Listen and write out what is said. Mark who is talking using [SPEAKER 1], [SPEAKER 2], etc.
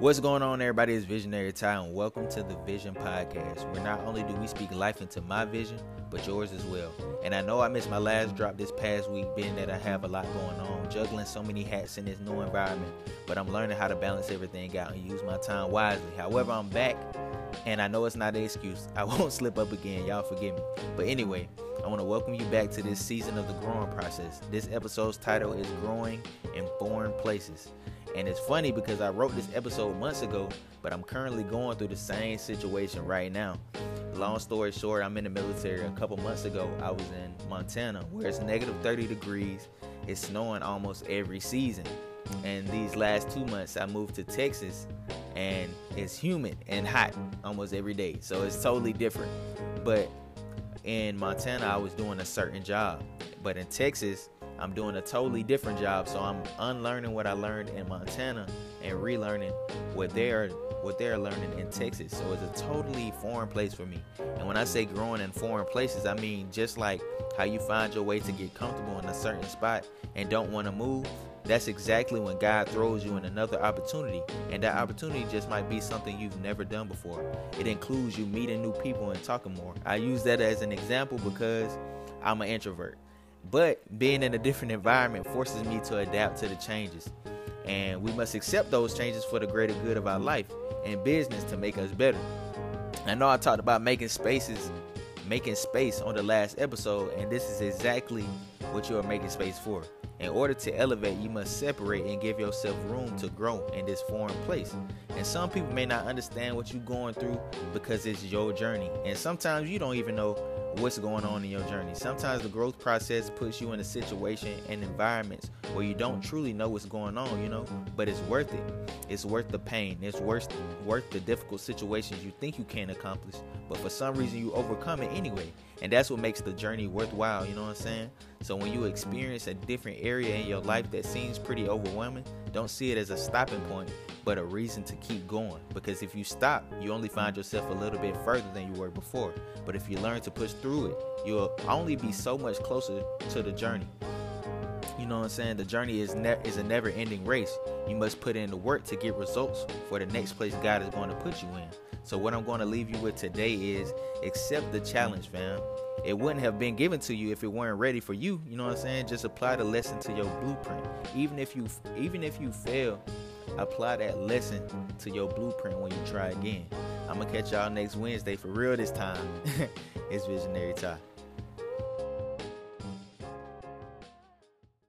[SPEAKER 1] What's going on, everybody? It's Visionary Ty, and welcome to the Vision Podcast, where not only do we speak life into my vision, but yours as well. And I know I missed my last drop this past week, being that I have a lot going on, juggling so many hats in this new environment, but I'm learning how to balance everything out and use my time wisely. However, I'm back, and I know it's not an excuse. I won't slip up again. Y'all forgive me. But anyway, I want to welcome you back to this season of the growing process. This episode's title is Growing in Foreign Places. And it's funny because I wrote this episode months ago, but I'm currently going through the same situation right now. Long story short, I'm in the military. A couple months ago, I was in Montana where it's negative 30 degrees. It's snowing almost every season. And these last two months, I moved to Texas and it's humid and hot almost every day. So it's totally different. But in Montana, I was doing a certain job. But in Texas, I'm doing a totally different job. So I'm unlearning what I learned in Montana and relearning what they're what they're learning in Texas. So it's a totally foreign place for me. And when I say growing in foreign places, I mean just like how you find your way to get comfortable in a certain spot and don't want to move. That's exactly when God throws you in another opportunity. And that opportunity just might be something you've never done before. It includes you meeting new people and talking more. I use that as an example because I'm an introvert. But being in a different environment forces me to adapt to the changes. And we must accept those changes for the greater good of our life and business to make us better. I know I talked about making spaces, making space on the last episode, and this is exactly what you are making space for. In order to elevate, you must separate and give yourself room to grow in this foreign place. And some people may not understand what you're going through because it's your journey. And sometimes you don't even know what's going on in your journey. Sometimes the growth process puts you in a situation and environments where you don't truly know what's going on, you know, but it's worth it. It's worth the pain. It's worth worth the difficult situations you think you can't accomplish, but for some reason you overcome it anyway. And that's what makes the journey worthwhile, you know what I'm saying? So when you experience a different area in your life that seems pretty overwhelming, don't see it as a stopping point, but a reason to keep going. Because if you stop, you only find yourself a little bit further than you were before. But if you learn to push through it, you'll only be so much closer to the journey. You know what I'm saying? The journey is ne- is a never-ending race. You must put in the work to get results for the next place God is going to put you in. So what I'm going to leave you with today is accept the challenge, fam. It wouldn't have been given to you if it weren't ready for you. You know what I'm saying? Just apply the lesson to your blueprint. Even if you even if you fail, apply that lesson to your blueprint when you try again. I'm gonna catch y'all next Wednesday for real this time. it's Visionary Time.